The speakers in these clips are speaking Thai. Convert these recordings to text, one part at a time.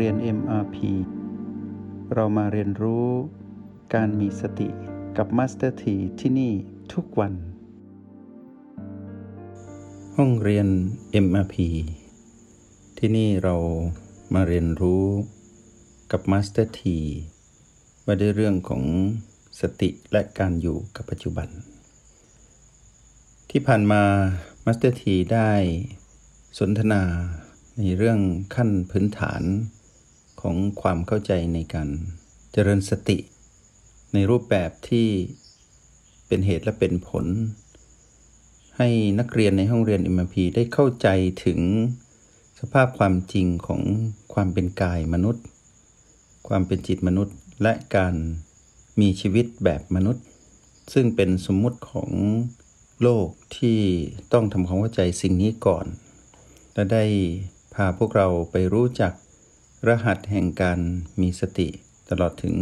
เรียน MRP เรามาเรียนรู้การมีสติกับ Master T ที่ที่นี่ทุกวัน ห้องเรียน MRP ที่นี่เรามาเรียนรู้กับ Master T ว่าด้วยเรื่องของสติและการอยู่กับปัจจุบัน ที่ผ่านมา Master T ได้สนทนาในเรื่องขั้นพื้นฐาน ของความเข้าใจในการเจริญสติ ในรูปแบบที่เป็นเหตุและเป็นผล ให้นักเรียนในห้องเรียน MMP ได้เข้าใจถึงสภาพความจริงของความเป็นกายมนุษย์ ความเป็นจิตมนุษย์ และการมีชีวิตแบบมนุษย์ ซึ่งเป็นสมมุติของโลกที่ต้องทำความเข้าใจสิ่งนี้ก่อน และได้พาพวกเราไปรู้จัก รหัสแห่งการมีสติตลอดถึง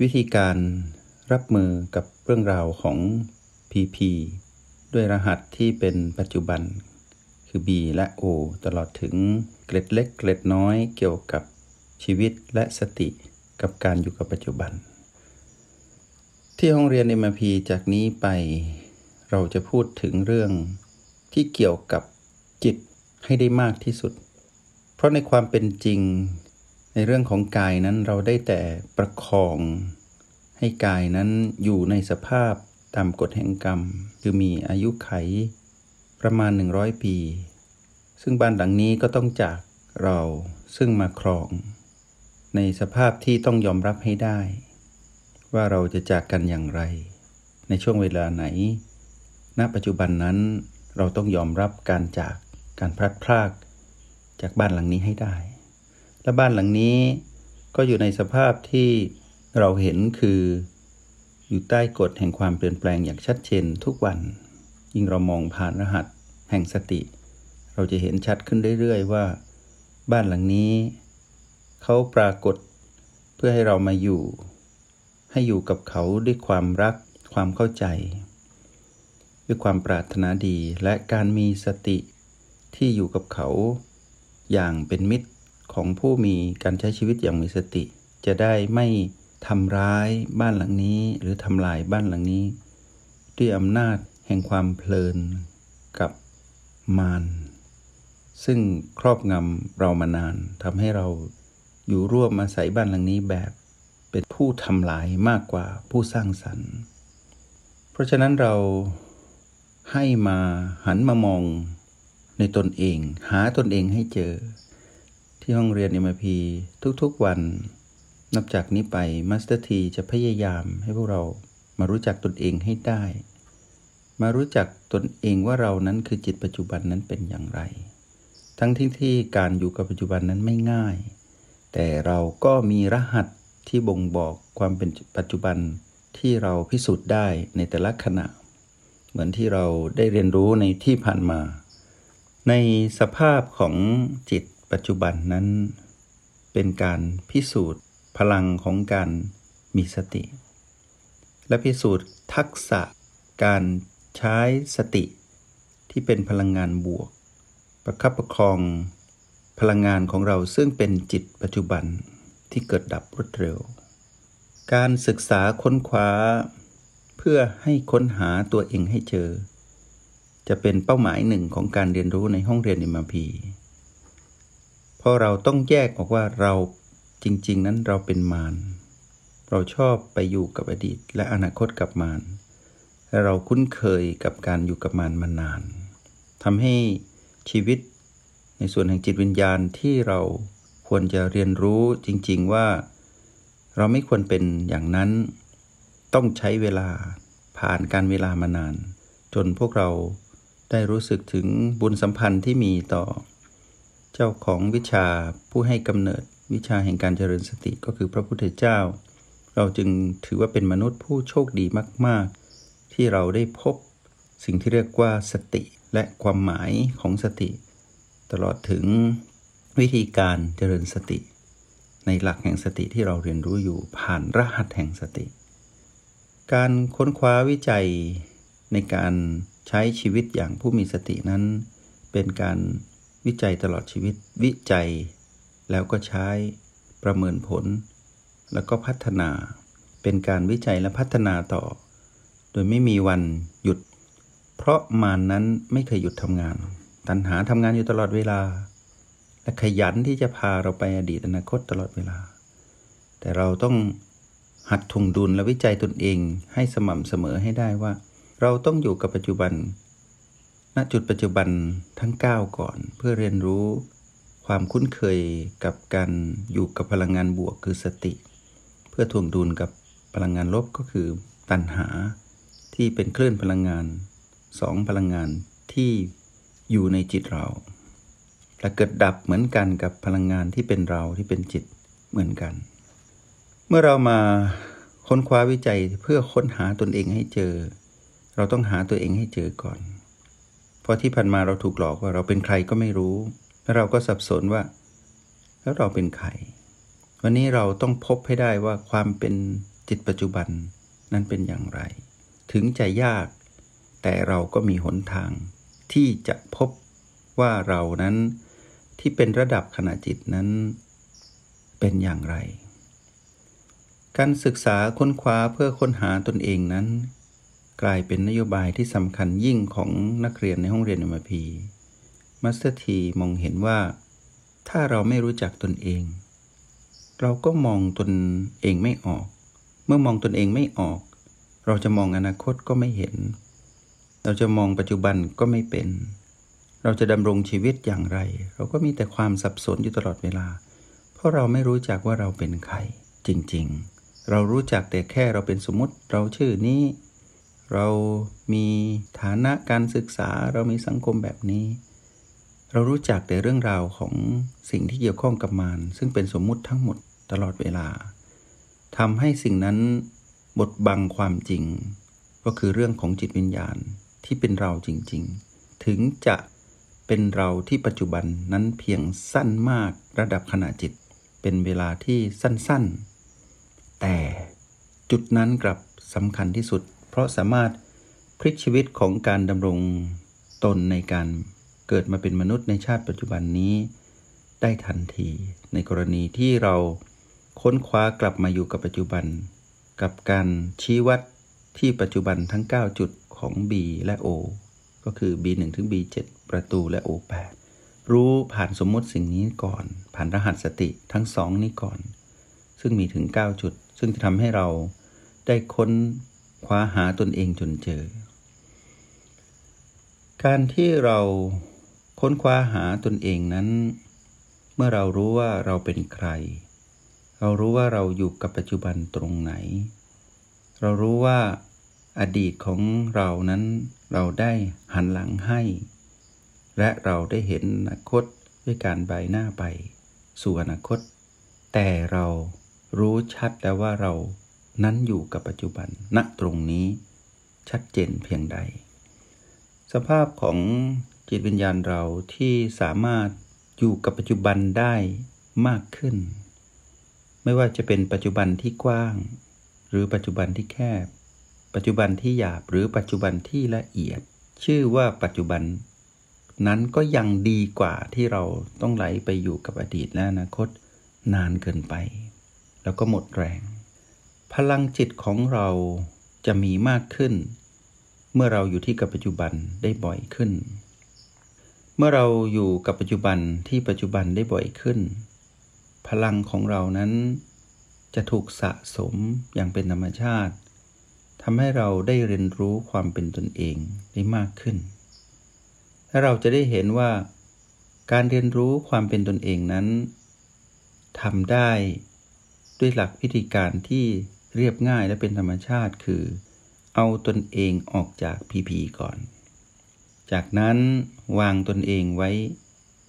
วิธีการรับมือกับเรื่องราวของ PP ด้วยรหัสที่เป็นปัจจุบัน คือ B และ O ตลอดถึงเกล็ดเล็กเกล็ดน้อยเกี่ยวกับชีวิตและสติกับการอยู่กับปัจจุบัน ที่ห้องเรียน MP จากนี้ไปเราจะพูดถึงเรื่องที่เกี่ยวกับจิตให้ได้มากที่สุด ราะในความเป็นจริงในเรื่องของกายนั้นเราได้แต่ประคอง ให้กายนั้นอยู่ในสภาพตามกฎแห่งกรรม คือมีอายุไขประมาณ 100 ปี ซึ่งบ้านหลังนี้ก็ต้องจากเราซึ่งมาครอง ในสภาพที่ต้องยอมรับให้ได้ ว่าเราจะจากกันอย่างไร ในช่วงเวลาไหน ณปัจจุบันนั้นเราต้องยอมรับการจากการพลัดพราก จากบ้านหลังนี้ให้ได้ และบ้านหลังนี้ก็อยู่ในสภาพที่เราเห็นคืออยู่ใต้กฎแห่งความเปลี่ยนแปลงอย่างชัดเจนทุกวัน ยิ่งเรามองผ่านรหัสแห่งสติ เราจะเห็นชัดขึ้นเรื่อยๆว่า บ้านหลังนี้ เขาปรากฏเพื่อให้เรามาอยู่ ให้อยู่กับเขาด้วยความรักความเข้าใจ ด้วยความปรารถนาดีและการมีสติที่อยู่กับเขา อย่างเป็นมิตรของผู้มีการใช้ชีวิตอย่างมีสติ จะได้ไม่ทำร้ายบ้านหลังนี้ หรือทำลายบ้านหลังนี้ ด้วยอำนาจแห่งความเพลินกับมารซึ่งครอบงำเรามานานทำให้เราอยู่ร่วมอาศัยบ้านหลังนี้แบบเป็นผู้ทำลายมากกว่าผู้สร้างสรรค์ เพราะฉะนั้นเราให้มาหันมามอง ในตนเอง หาตนเองให้เจอ ที่ห้องเรียน MIP ทุกๆวัน นับจากนี้ไปมาสเตอร์ทีจะพยายามให้พวกเรามารู้จักตนเองให้ได้ มารู้จักตนเองว่าเรานั้นคือจิตปัจจุบันนั้นเป็นอย่างไร ทั้งที่ที่การอยู่กับปัจจุบันนั้นไม่ง่าย แต่เราก็มีรหัสที่บ่งบอกความเป็นปัจจุบันที่เราพิสูจน์ได้ในแต่ละขณะ เหมือนที่เราได้เรียนรู้ในที่ผ่านมา ในสภาพของจิตปัจจุบันนั้น เป็นการพิสูจน์พลังของการมีสติ และพิสูจน์ทักษะการใช้สติ ที่เป็นพลังงานบวก ประคับประคอง พลังงานของเราซึ่งเป็นจิตปัจจุบันที่เกิดดับรวดเร็ว การศึกษาค้นคว้า เพื่อให้ค้นหาตัวเองให้เจอ จะเป็นเป้าหมายหนึ่งของการเรียนรู้ในห้องเรียนอิมาพีเพราะเราต้องแยกออกว่าเราจริง ๆ นั้นเราเป็นมาร เราชอบไปอยู่กับอดีตและอนาคตกับมารและเราคุ้นเคยกับการอยู่กับมารมานานทำให้ชีวิตในส่วนแห่งจิตวิญญาณที่เราควรจะเรียนรู้จริง ๆ ว่า เราไม่ควรเป็นอย่างนั้น ต้องใช้เวลาผ่านการเวลามานาน จนพวกเรา ได้รู้สึกถึงบุญสัมพันธ์ที่มีต่อ เจ้าของวิชาผู้ให้กำเนิดวิชาแห่งการเจริญสติก็คือพระพุทธเจ้า เราจึงถือว่าเป็นมนุษย์ผู้โชคดีมาก ๆ ที่เราได้พบสิ่งที่เรียกว่าสติและความหมายของสติ ตลอดถึงวิธีการเจริญสติ ในหลักแห่งสติที่เราเรียนรู้อยู่ผ่านรหัสแห่งสติ การค้นคว้าวิจัยในการ ใช้ชีวิตอย่างผู้มีสตินั้น เป็นการวิจัยตลอดชีวิตวิจัย แล้วก็ใช้ประเมินผล แล้วก็พัฒนา เป็นการวิจัยและพัฒนาต่อ โดยไม่มีวันหยุด เพราะมานนั้นไม่เคยหยุดทำงาน ตัณหาทำงานอยู่ตลอดเวลา และขยันที่จะพาเราไปอดีตอนาคตตลอดเวลา แต่เราต้องหัดทงดุลและวิจัยตนเองให้สม่ำเสมอให้ได้ว่า เราต้องอยู่กับปัจจุบัน ณ จุดปัจจุบันทั้ง 9 ก่อน เพื่อเรียนรู้ความคุ้นเคยกับการอยู่กับพลังงานบวกคือสติ เพื่อทวงดุลกับพลังงานลบก็คือตัณหาที่เป็นคลื่นพลังงานสองพลังงานที่อยู่ในจิตเรา และเกิดดับเหมือนกันกับพลังงานที่เป็นเราที่เป็นจิตเหมือนกัน เมื่อเรามาค้นคว้าวิจัยเพื่อค้นหาตนเองให้เจอ เราต้องหาตัวเองให้เจอก่อน เพราะที่ผ่านมาเราถูกหลอกว่าเราเป็นใครก็ไม่รู้ แล้วเราก็สับสนว่า แล้วเราเป็นใคร วันนี้เราต้องพบให้ได้ว่าความเป็นจิตปัจจุบันนั้นเป็นอย่างไร ถึงจะยาก แต่เราก็มีหนทาง ที่จะพบว่าเรานั้นที่เป็นระดับขณะจิตนั้นเป็นอย่างไร การศึกษาค้นคว้าเพื่อค้นหาตนเองนั้น กลายเป็นนโยบายที่สำคัญยิ่งของนักเรียนในห้องเรียน MRP มาสเตอร์ทีมองเห็นว่า ถ้าเราไม่รู้จักตนเอง เราก็มองตนเองไม่ออก เมื่อมองตนเองไม่ออก เราจะมองอนาคตก็ไม่เห็น เราจะมองปัจจุบันก็ไม่เป็น เราจะดำรงชีวิตอย่างไร เราก็มีแต่ความสับสนอยู่ตลอดเวลา เพราะเราไม่รู้จักว่าเราเป็นใครจริง ๆ เรารู้จักแต่แค่เราเป็นสมมติเราชื่อนี้ เรามีฐานะการศึกษา เรามีสังคมแบบนี้ เรารู้จักแต่เรื่องราวของสิ่งที่เกี่ยวข้องกับมารซึ่งเป็นสมมุติทั้งหมดตลอดเวลาทำให้สิ่งนั้นบดบังความจริง ก็คือเรื่องของจิตวิญญาณที่เป็นเราจริง ๆ ถึงจะเป็นเราที่ปัจจุบันนั้นเพียงสั้นมากระดับขณะจิต เป็นเวลาที่สั้น ๆ แต่จุดนั้นกลับสำคัญที่สุด เพราะสามารถพลิกชีวิตของการดำรงตนในการเกิดมาเป็นมนุษย์ในชาติปัจจุบันนี้ ได้ทันที ในกรณีที่เราค้นคว้ากลับมาอยู่กับปัจจุบัน กับการชี้วัดที่ปัจจุบันทั้ง 9 จุดของ B และ O ก็คือ B1 ถึง B7 ประตูและ O8 รู้ผ่านสมมติสิ่งนี้ก่อน ผ่านรหัสสติทั้งสองนี้ก่อน ซึ่งมีถึง 9 จุด ซึ่งจะทำให้เราได้ค้น คว้าหาตนเองจนเจอ การที่เราค้นคว้าหาตนเองนั้น เมื่อเรารู้ว่าเราเป็นใคร เรารู้ว่าเราอยู่กับปัจจุบันตรงไหน เรารู้ว่าอดีตของเรานั้นเราได้หันหลังให้ และเราได้เห็นอนาคตด้วยการใบหน้าไป สู่อนาคต แต่เรารู้ชัดแล้วว่าเรา นั้นอยู่กับปัจจุบัน ณ ตรงนี้ชัดเจนเพียงใด สภาพของจิตวิญญาณเราที่สามารถอยู่กับปัจจุบันได้มากขึ้น ไม่ว่าจะเป็นปัจจุบันที่กว้าง หรือปัจจุบันที่แคบ ปัจจุบันที่หยาบหรือปัจจุบันที่ละเอียด ชื่อว่าปัจจุบัน นั้นก็ยังดีกว่าที่เราต้องไหลไปอยู่กับอดีตและอนาคตนานเกินไป แล้วก็หมดแรง พลังจิตของเราจะมีมากขึ้น เมื่อเราอยู่ที่กับปัจจุบันได้บ่อยขึ้น เมื่อเราอยู่กับปัจจุบันที่ปัจจุบันได้บ่อยขึ้น พลังของเรานั้นจะถูกสะสมอย่างเป็นธรรมชาติทำให้เราได้เรียนรู้ความเป็นตนเองได้มากขึ้น และเราจะได้เห็นว่า การเรียนรู้ความเป็นตนเองนั้นทำได้ด้วยหลักพิธีการที่ เรียบง่ายและเป็นธรรมชาติคือ เอาตนเองออกจากพีพีก่อน จากนั้นวางตนเองไว้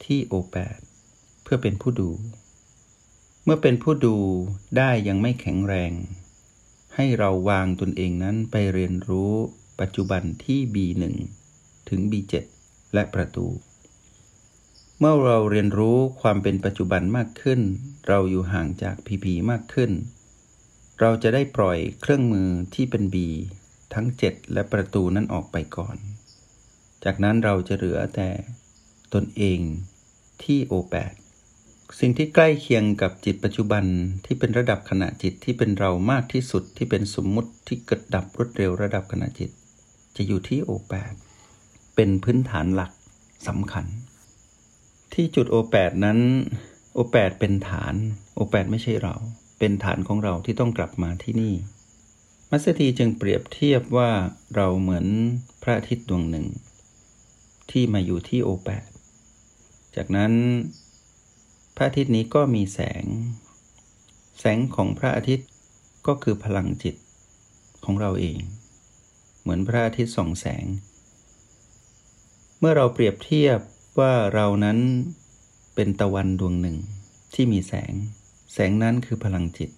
ที่โอแปดเพื่อเป็นผู้ดู เมื่อเป็นผู้ดูได้ยังไม่แข็งแรง ให้เราวางตนเองนั้นไปเรียนรู้ปัจจุบันที่ B1 ถึง B7 และประตู เมื่อเราเรียนรู้ความเป็นปัจจุบันมากขึ้น เราอยู่ห่างจากพีพีมากขึ้น เราจะได้ปล่อยเครื่องมือที่เป็น B ทั้ง 7 และประตูนั้นออกไปก่อน จากนั้นเราจะเหลือแต่ตนเองที่ O8 สิ่งที่ใกล้เคียงกับจิตปัจจุบันที่เป็นระดับขณะจิตที่เป็นเรามากที่สุดที่เป็นสมมุติที่เกิดดับรวดเร็วระดับขณะจิต จะอยู่ที่โอแปดเป็นพื้นฐานหลักสำคัญ ที่จุดโอแปดนั้นโอแปดเป็นฐานโอแปดไม่ใช่เรา เป็นฐานของเราที่ต้องกลับมาที่นี่ มัสตีจึงเปรียบเทียบว่าเราเหมือนพระอาทิตย์ดวงหนึ่ง ที่มาอยู่ที่โอแปดจากนั้นพระอาทิตย์นี้ก็มีแสง แสงของพระอาทิตย์ก็คือพลังจิตของเราเอง เหมือนพระอาทิตย์ส่องแสง เมื่อเราเปรียบเทียบว่าเรานั้นเป็นตะวันดวงหนึ่งที่มีแสง แสงนั้นคือพลังจิต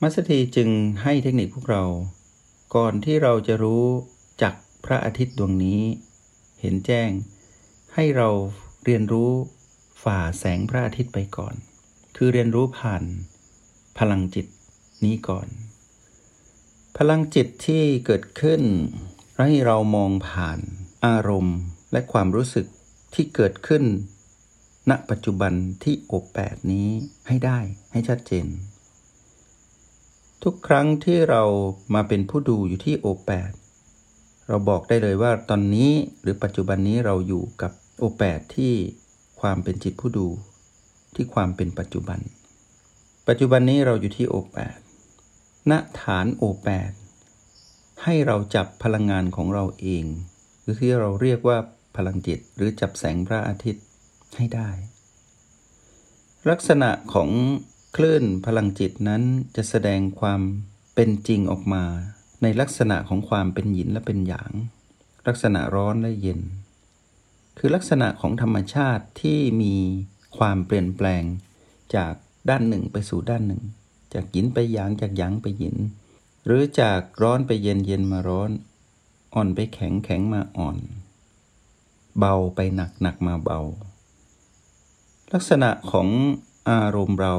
มัสถีจึงให้เทคนิคพวกเรา ก่อนที่เราจะรู้จักพระอาทิตย์ดวงนี้ เห็นแจ้ง ให้เราเรียนรู้ฝ่าแสงพระอาทิตย์ไปก่อน คือเรียนรู้ผ่านพลังจิตนี้ก่อน พลังจิตที่เกิดขึ้นให้เรามองผ่านอารมณ์และความรู้สึกที่เกิดขึ้น ณปัจจุบันที่อบแปดนี้ให้ได้ให้ชัดเจน ทุกครั้งที่เรามาเป็นผู้ดูอยู่ที่โอแปดเราบอกได้เลยว่าตอนนี้หรือปัจจุบันนี้เราอยู่กับโอแปดที่ความเป็นจิตผู้ดูที่ความเป็นปัจจุบัน ปัจจุบันนี้เราอยู่ที่โอแปดณฐานโอแปดให้เราจับพลังงานของเราเอง หรือที่เราเรียกว่าพลังจิตหรือจับแสงพระอาทิตย์ ให้ได้ ลักษณะของคลื่นพลังจิตนั้นจะแสดงความเป็นจริงออกมา ในลักษณะของความเป็นหยินและเป็นหยาง ลักษณะร้อนและเย็น คือลักษณะของธรรมชาติที่มีความเปลี่ยนแปลงจากด้านหนึ่งไปสู่ด้านหนึ่ง จากหยินไปหยางจากหยางไปหยิน หรือจากร้อนไปเย็นเย็นมาร้อน อ่อนไปแข็งแข็งมาอ่อน เบาไปหนักหนักมาเบา ลักษณะของอารมณ์เรา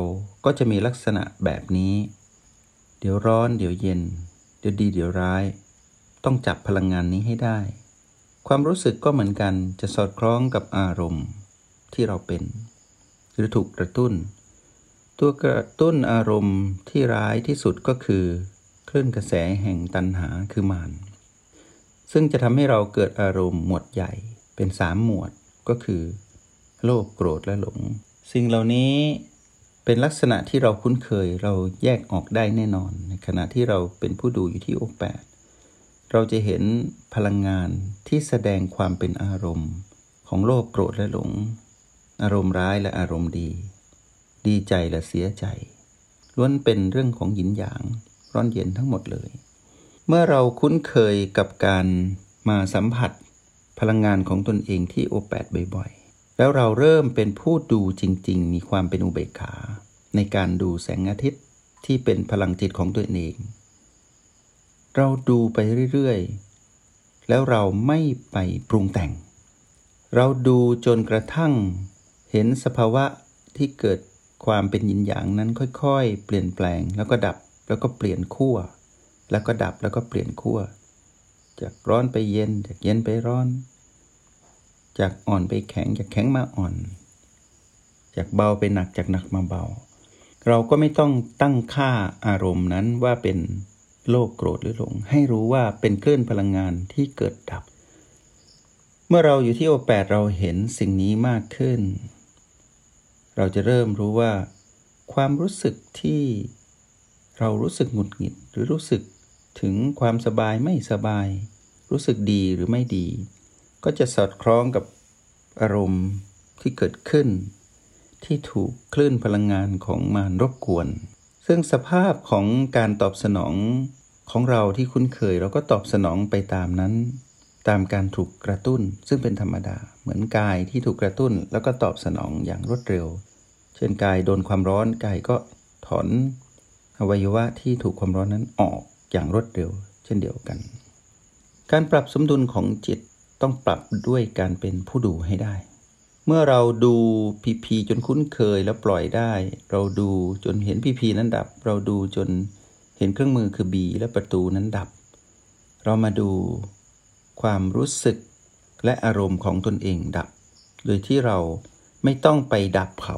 ก็จะมีลักษณะแบบนี้ เดี๋ยวร้อนเดี๋ยวเย็น เดี๋ยวดีเดี๋ยวร้าย ต้องจับพลังงานนี้ให้ได้ ความรู้สึกก็เหมือนกันจะสอดคล้องกับอารมณ์ที่เราเป็น หรือถูกกระตุ้น ตัวกระตุ้นอารมณ์ที่ร้ายที่สุดก็คือคลื่นกระแสแห่งตันหาคือมานซึ่งจะทำให้เราเกิดอารมณ์หมวดใหญ่เป็นสามหมวดก็คือ โลภโกรธและหลง สิ่งเหล่านี้เป็นลักษณะที่เราคุ้นเคยเราแยกออกได้แน่นอน ในขณะที่เราเป็นผู้ดูอยู่ที่โอแปดเราจะเห็นพลังงานที่แสดงความเป็นอารมณ์ ของโลภโกรธและหลง อารมณ์ร้ายและอารมณ์ดี ดีใจและเสียใจ ล้วนเป็นเรื่องของหยินหยางร้อนเย็นทั้งหมดเลย เมื่อเราคุ้นเคยกับการมาสัมผัสพลังงานของตนเองที่โอแปดบ่อย แล้วเราเริ่มเป็นผู้ดูจริง ๆ มีความเป็นอุเบกขา ในการดูแสงอาทิตย์ที่เป็นพลังจิตของตัวเอง เราดูไปเรื่อย ๆ แล้วเราไม่ไปปรุงแต่ง เราดูจนกระทั่ง เห็นสภาวะที่เกิดความเป็นยินหยางนั้นค่อยๆ เปลี่ยนแปลงแล้วก็ดับแล้วก็เปลี่ยนขั้ว แล้วก็ดับแล้วก็เปลี่ยนขั้ว จากร้อนไปเย็นจากเย็นไปร้อน จากอ่อนไปแข็ง จากแข็งมาอ่อน จากเบาไปหนักจากหนักมาเบา เราก็ไม่ต้องตั้งค่าอารมณ์นั้นว่าเป็นโลภโกรธหรือหลง ให้รู้ว่าเป็นคลื่นพลังงานที่เกิดดับ เมื่อเราอยู่ที่โอแปดเราเห็นสิ่งนี้มากขึ้น เราจะเริ่มรู้ว่า ความรู้สึกที่เรารู้สึกหงุดหงิดหรือรู้สึกถึงความสบายไม่สบาย รู้สึกดีหรือไม่ดี ก็จะสอดคล้องกับอารมณ์ที่เกิดขึ้น ที่ถูกคลื่นพลังงานของมารรบกวน ซึ่งสภาพของการตอบสนองของเราที่คุ้นเคยเราก็ตอบสนองไปตามนั้น ตามการถูกกระตุ้น ซึ่งเป็นธรรมดา เหมือนกายที่ถูกกระตุ้น แล้วก็ตอบสนองอย่างรวดเร็ว เช่นกายโดนความร้อนกายก็ถอนอวัยวะที่ถูกความร้อนนั้นออกอย่างรวดเร็ว เช่นเดียวกัน การปรับสมดุลของจิต ต้องปรับด้วยการเป็นผู้ดูให้ได้ เมื่อเราดูพีพีจนคุ้นเคยแล้วปล่อยได้ เราดูจนเห็นพีพีนั้นดับ เราดูจนเห็นเครื่องมือคือ B และประตูนั้นดับ เรามาดูความรู้สึกและอารมณ์ของตนเองดับ โดยที่เราไม่ต้องไปดับเขา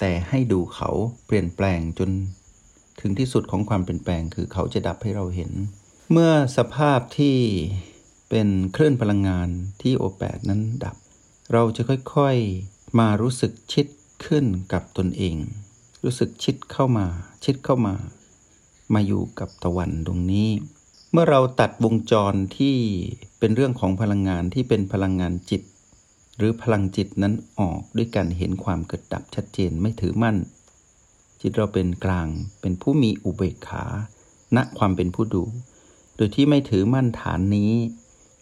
แต่ให้ดูเขาเปลี่ยนแปลงจน ถึงที่สุดของความเปลี่ยนแปลงคือเขาจะดับให้เราเห็น เมื่อสภาพที่ เป็นคลื่นพลังงานที่โอแปดนั้นดับ เราจะค่อยๆมารู้สึกชิดขึ้นกับตนเอง รู้สึกชิดเข้ามา ชิดเข้ามา มาอยู่กับตะวันตรงนี้ เมื่อเราตัดวงจรที่เป็นเรื่องของพลังงานที่เป็นพลังงานจิต หรือพลังจิตนั้นออกด้วยการเห็นความเกิดดับชัดเจนไม่ถือมั่น จิตเราเป็นกลางเป็นผู้มีอุเบกขาณความเป็นผู้ดู โดยที่ไม่ถือมั่นฐานนี้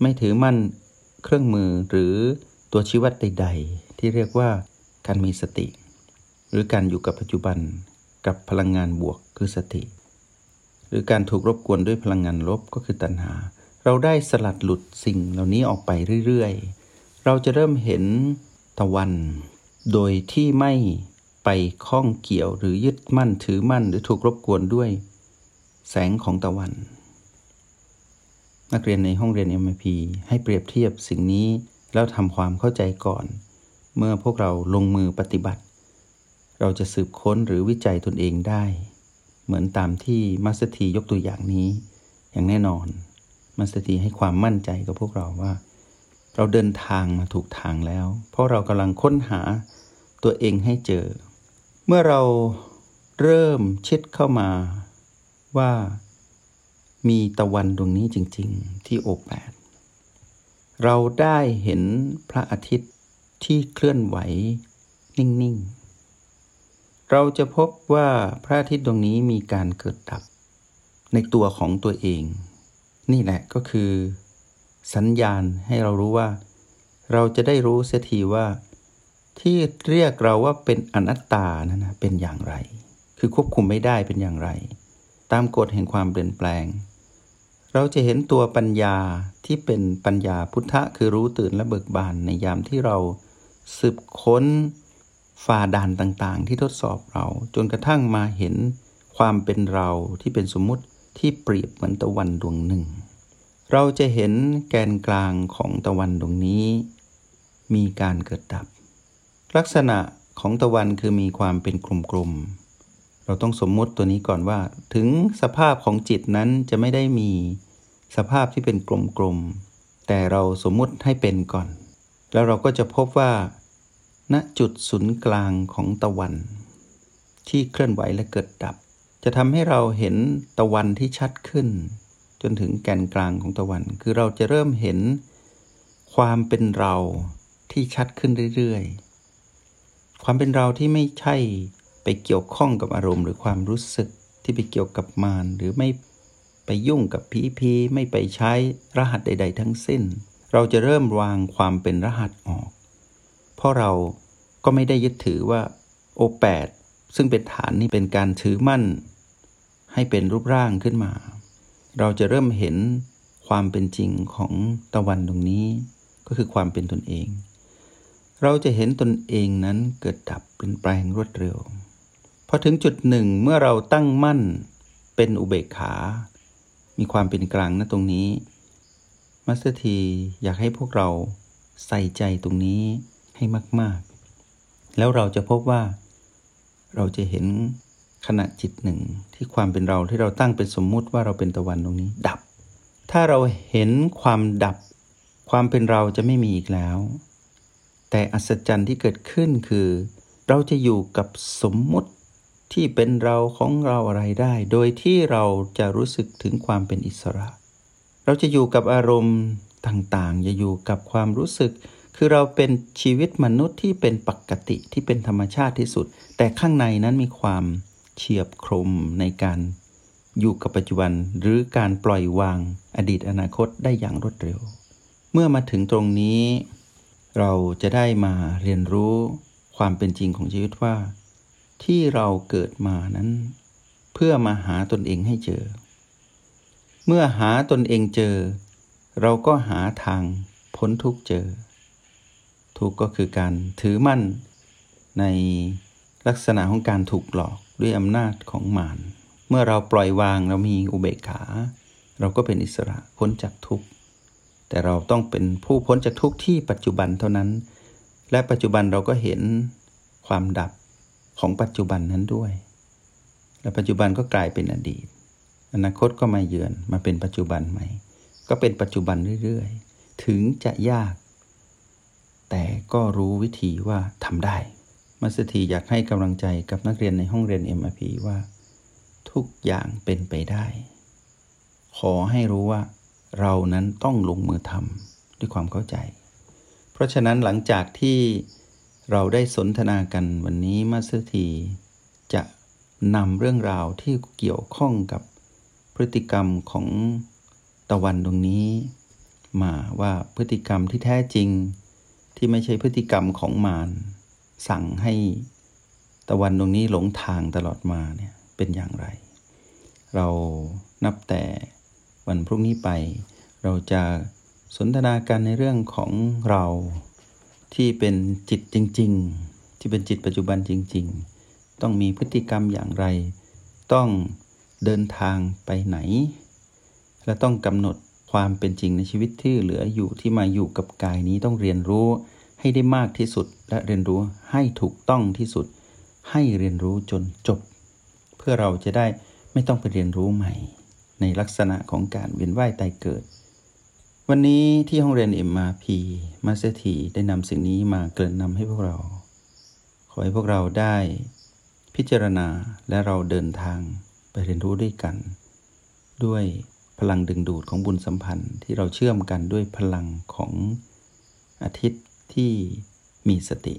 ไม่ถือมั่นเครื่องมือหรือตัวชี้วัดใด ๆ ที่เรียกว่าการมีสติ หรือการอยู่กับปัจจุบันกับพลังงานบวกคือสติ หรือการถูกรบกวนด้วยพลังงานลบก็คือตัณหา เราได้สลัดหลุดสิ่งเหล่านี้ออกไปเรื่อยๆ เราจะเริ่มเห็นตะวัน โดยที่ไม่ไปข้องเกี่ยวหรือยึดมั่นถือมั่นหรือถูกรบกวนด้วย แสงของตะวัน นักเรียนในห้องเรียน MIP ให้เปรียบเทียบสิ่งนี้ แล้วทำความเข้าใจก่อน เมื่อพวกเราลงมือปฏิบัติ เราจะสืบค้นหรือวิจัยตนเองได้ เหมือนตามที่มัสถียกตัวอย่างนี้ อย่างแน่นอน มัสถีให้ความมั่นใจกับพวกเราว่า เราเดินทางมาถูกทางแล้ว เพราะเรากำลังค้นหาตัวเองให้เจอ เมื่อเราเริ่มชิดเข้ามาว่า มีตะวันดวงนี้จริง ๆ ที่โอแปดเราได้เห็นพระอาทิตย์ที่เคลื่อนไหวนิ่ง ๆ เราจะพบว่าพระอาทิตย์ดวงนี้มีการเกิดดับ ในตัวของตัวเอง นี่แหละก็คือ สัญญาณให้เรารู้ว่า เราจะได้รู้เสียทีว่า ที่เรียกเราว่าเป็นอนัตตานั้นนะเป็นอย่างไร คือควบคุมไม่ได้เป็นอย่างไร ตามกฎแห่งความเปลี่ยนแปลง เราจะเห็นตัวปัญญาที่เป็นปัญญาพุทธะคือรู้ตื่นและเบิกบานในยามที่เราสืบค้นฝ่าด่านต่างๆ ที่ทดสอบเรา จนกระทั่งมาเห็นความเป็นเราที่เป็นสมมุติที่เปรียบเหมือนตะวันดวงหนึ่ง เราจะเห็นแกนกลางของตะวันดวงนี้ มีการเกิดดับ ลักษณะของตะวันคือมีความเป็นกลมๆ เราต้องสมมติตัวนี้ก่อนว่า ถึงสภาพของจิตนั้นจะไม่ได้มีสภาพที่เป็นกลมๆ แต่เราสมมุติให้เป็นก่อน แล้วเราก็จะพบว่า ณจุดศูนย์กลางของตะวัน ที่เคลื่อนไหวและเกิดดับ จะทำให้เราเห็นตะวันที่ชัดขึ้น จนถึงแกนกลางของตะวัน คือเราจะเริ่มเห็นความเป็นเราที่ชัดขึ้นเรื่อยๆ ความเป็นเราที่ไม่ใช่ ไปเกี่ยวข้องกับอารมณ์ หรือความรู้สึกที่ไปเกี่ยวกับมารหรือไม่ไปยุ่งกับพีพีไม่ไปใช้รหัสใด ๆ ทั้งสิ้น เราจะเริ่มวางความเป็นรหัสออก เพราะเราก็ไม่ได้ยึดถือว่าโอแปดซึ่งเป็นฐานนี้เป็นการถือมั่น ให้เป็นรูปร่างขึ้นมา เราจะเริ่มเห็นความเป็นจริงของตะวันตรงนี้ ก็คือความเป็นตนเอง เราจะเห็นตนเองนั้นเกิดดับเปลี่ยนแปลงรวดเร็ว อถึงจุดหนึ่งเมื่อเราตั้งมั่นเป็นอุเบกขา มีความเป็นกลางนะตรงนี้มัสเตอร์ทีอยากให้พวกเราใส่ใจตรงนี้ให้มาก ๆ แล้วเราจะพบว่าเราจะเห็นขณะจิตหนึ่งที่ความเป็นเราที่เราตั้งเป็นสมมุติว่าเราเป็นตะวันตรงนี้ ดับ ถ้าเราเห็นความดับ ความเป็นเราจะไม่มีอีกแล้ว แต่อัศจรรย์ที่เกิดขึ้นคือ เราจะอยู่กับสมมุติ ที่เป็นเราของเราอะไรได้ โดยที่เราจะรู้สึกถึงความเป็นอิสระ เราจะอยู่กับอารมณ์ต่างๆ จะอยู่กับความรู้สึก คือเราเป็นชีวิตมนุษย์ที่เป็นปกติที่เป็นธรรมชาติที่สุด แต่ข้างในนั้นมีความเฉียบคมในการอยู่กับปัจจุบันหรือการปล่อยวางอดีตอนาคตได้อย่างรวดเร็ว เมื่อมาถึงตรงนี้ เราจะได้มาเรียนรู้ความเป็นจริงของชีวิตว่า ที่เราเกิดมานั้น เพื่อมาหาตนเองให้เจอ เมื่อหาตนเองเจอ เราก็หาทางพ้นทุกเจอ ทุกก็คือการถือมั่นในลักษณะของการถูกหลอกด้วยอำนาจของมารเมื่อเราปล่อยวางเรามีอุเบกขา เราก็เป็นอิสระพ้นจากทุกข์แต่เราต้องเป็นผู้พ้นจากทุกข์ที่ปัจจุบันเท่านั้น และปัจจุบันเราก็เห็นความดับ ของปัจจุบันนั้นด้วย และปัจจุบันก็กลายเป็นอดีต อนาคตก็มาเยือนมาเป็นปัจจุบันใหม่ ก็เป็นปัจจุบันเรื่อยๆ ถึงจะยาก แต่ก็รู้วิธีว่าทำได้ มัสถีอยากให้กำลังใจกับนักเรียนในห้องเรียน MRP ว่า ทุกอย่างเป็นไปได้ ขอให้รู้ว่า เรานั้นต้องลงมือทำด้วยความเข้าใจ เพราะฉะนั้นหลังจากที่ เราได้สนทนากันวันนี้มัสถีจะนำเรื่องราวที่เกี่ยวข้องกับพฤติกรรมของตะวันตรงนี้ มาว่าพฤติกรรมที่แท้จริง ที่ไม่ใช่พฤติกรรมของมารสั่งให้ตะวันตรงนี้หลงทางตลอดมาเนี่ยเป็นอย่างไร เรานับแต่วันพรุ่งนี้ไป เราจะสนทนากันในเรื่องของเรา ที่เป็นจิตจริง ๆ ที่เป็นจิตปัจจุบันจริง ๆ ต้องมีพฤติกรรมอย่างไร ต้องเดินทางไปไหน และต้องกำหนดความเป็นจริงในชีวิตที่เหลืออยู่ที่มาอยู่กับกายนี้ต้องเรียนรู้ให้ได้มากที่สุด และเรียนรู้ให้ถูกต้องที่สุด ให้เรียนรู้จนจบ เพื่อเราจะได้ไม่ต้องไปเรียนรู้ใหม่ ในลักษณะของการเวียนว่ายตายเกิด วันนี้ที่ห้องเรียน MRP มาสเตอร์ทีได้นำสิ่งนี้มาเกริ่นนำให้พวกเรา ขอให้พวกเราได้พิจารณาและเราเดินทางไปเรียนรู้ด้วยกัน ด้วยพลังดึงดูดของบุญสัมพันธ์ที่เราเชื่อมกันด้วยพลังของอาทิตย์ที่มีสติ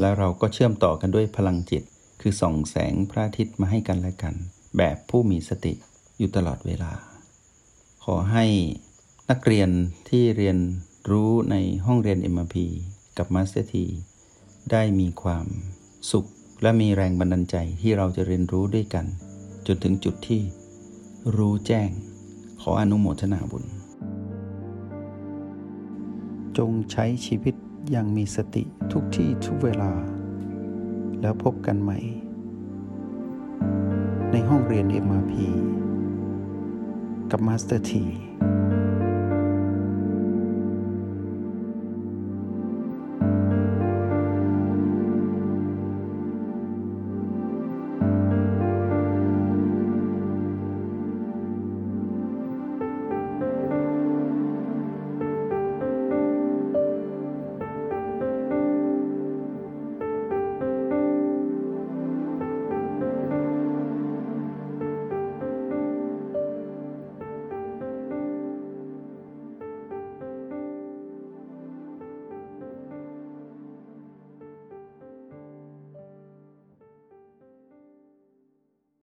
แล้วเราก็เชื่อมต่อกันด้วยพลังจิต คือส่องแสงพระอาทิตย์มาให้กันและกัน แบบผู้มีสติอยู่ตลอดเวลา ขอให้ นักเรียนที่เรียนรู้ในห้องเรียน MRP กับมาสเตอร์ทีได้มีความสุขและมีแรงบันดาลใจที่เราจะเรียนรู้ด้วยกัน จนถึงจุดที่รู้แจ้งขออนุโมทนาบุญ จงใช้ชีวิตอย่างมีสติทุกที่ทุกเวลา แล้วพบกันใหม่ ในห้องเรียน MRP กับมาสเตอร์ที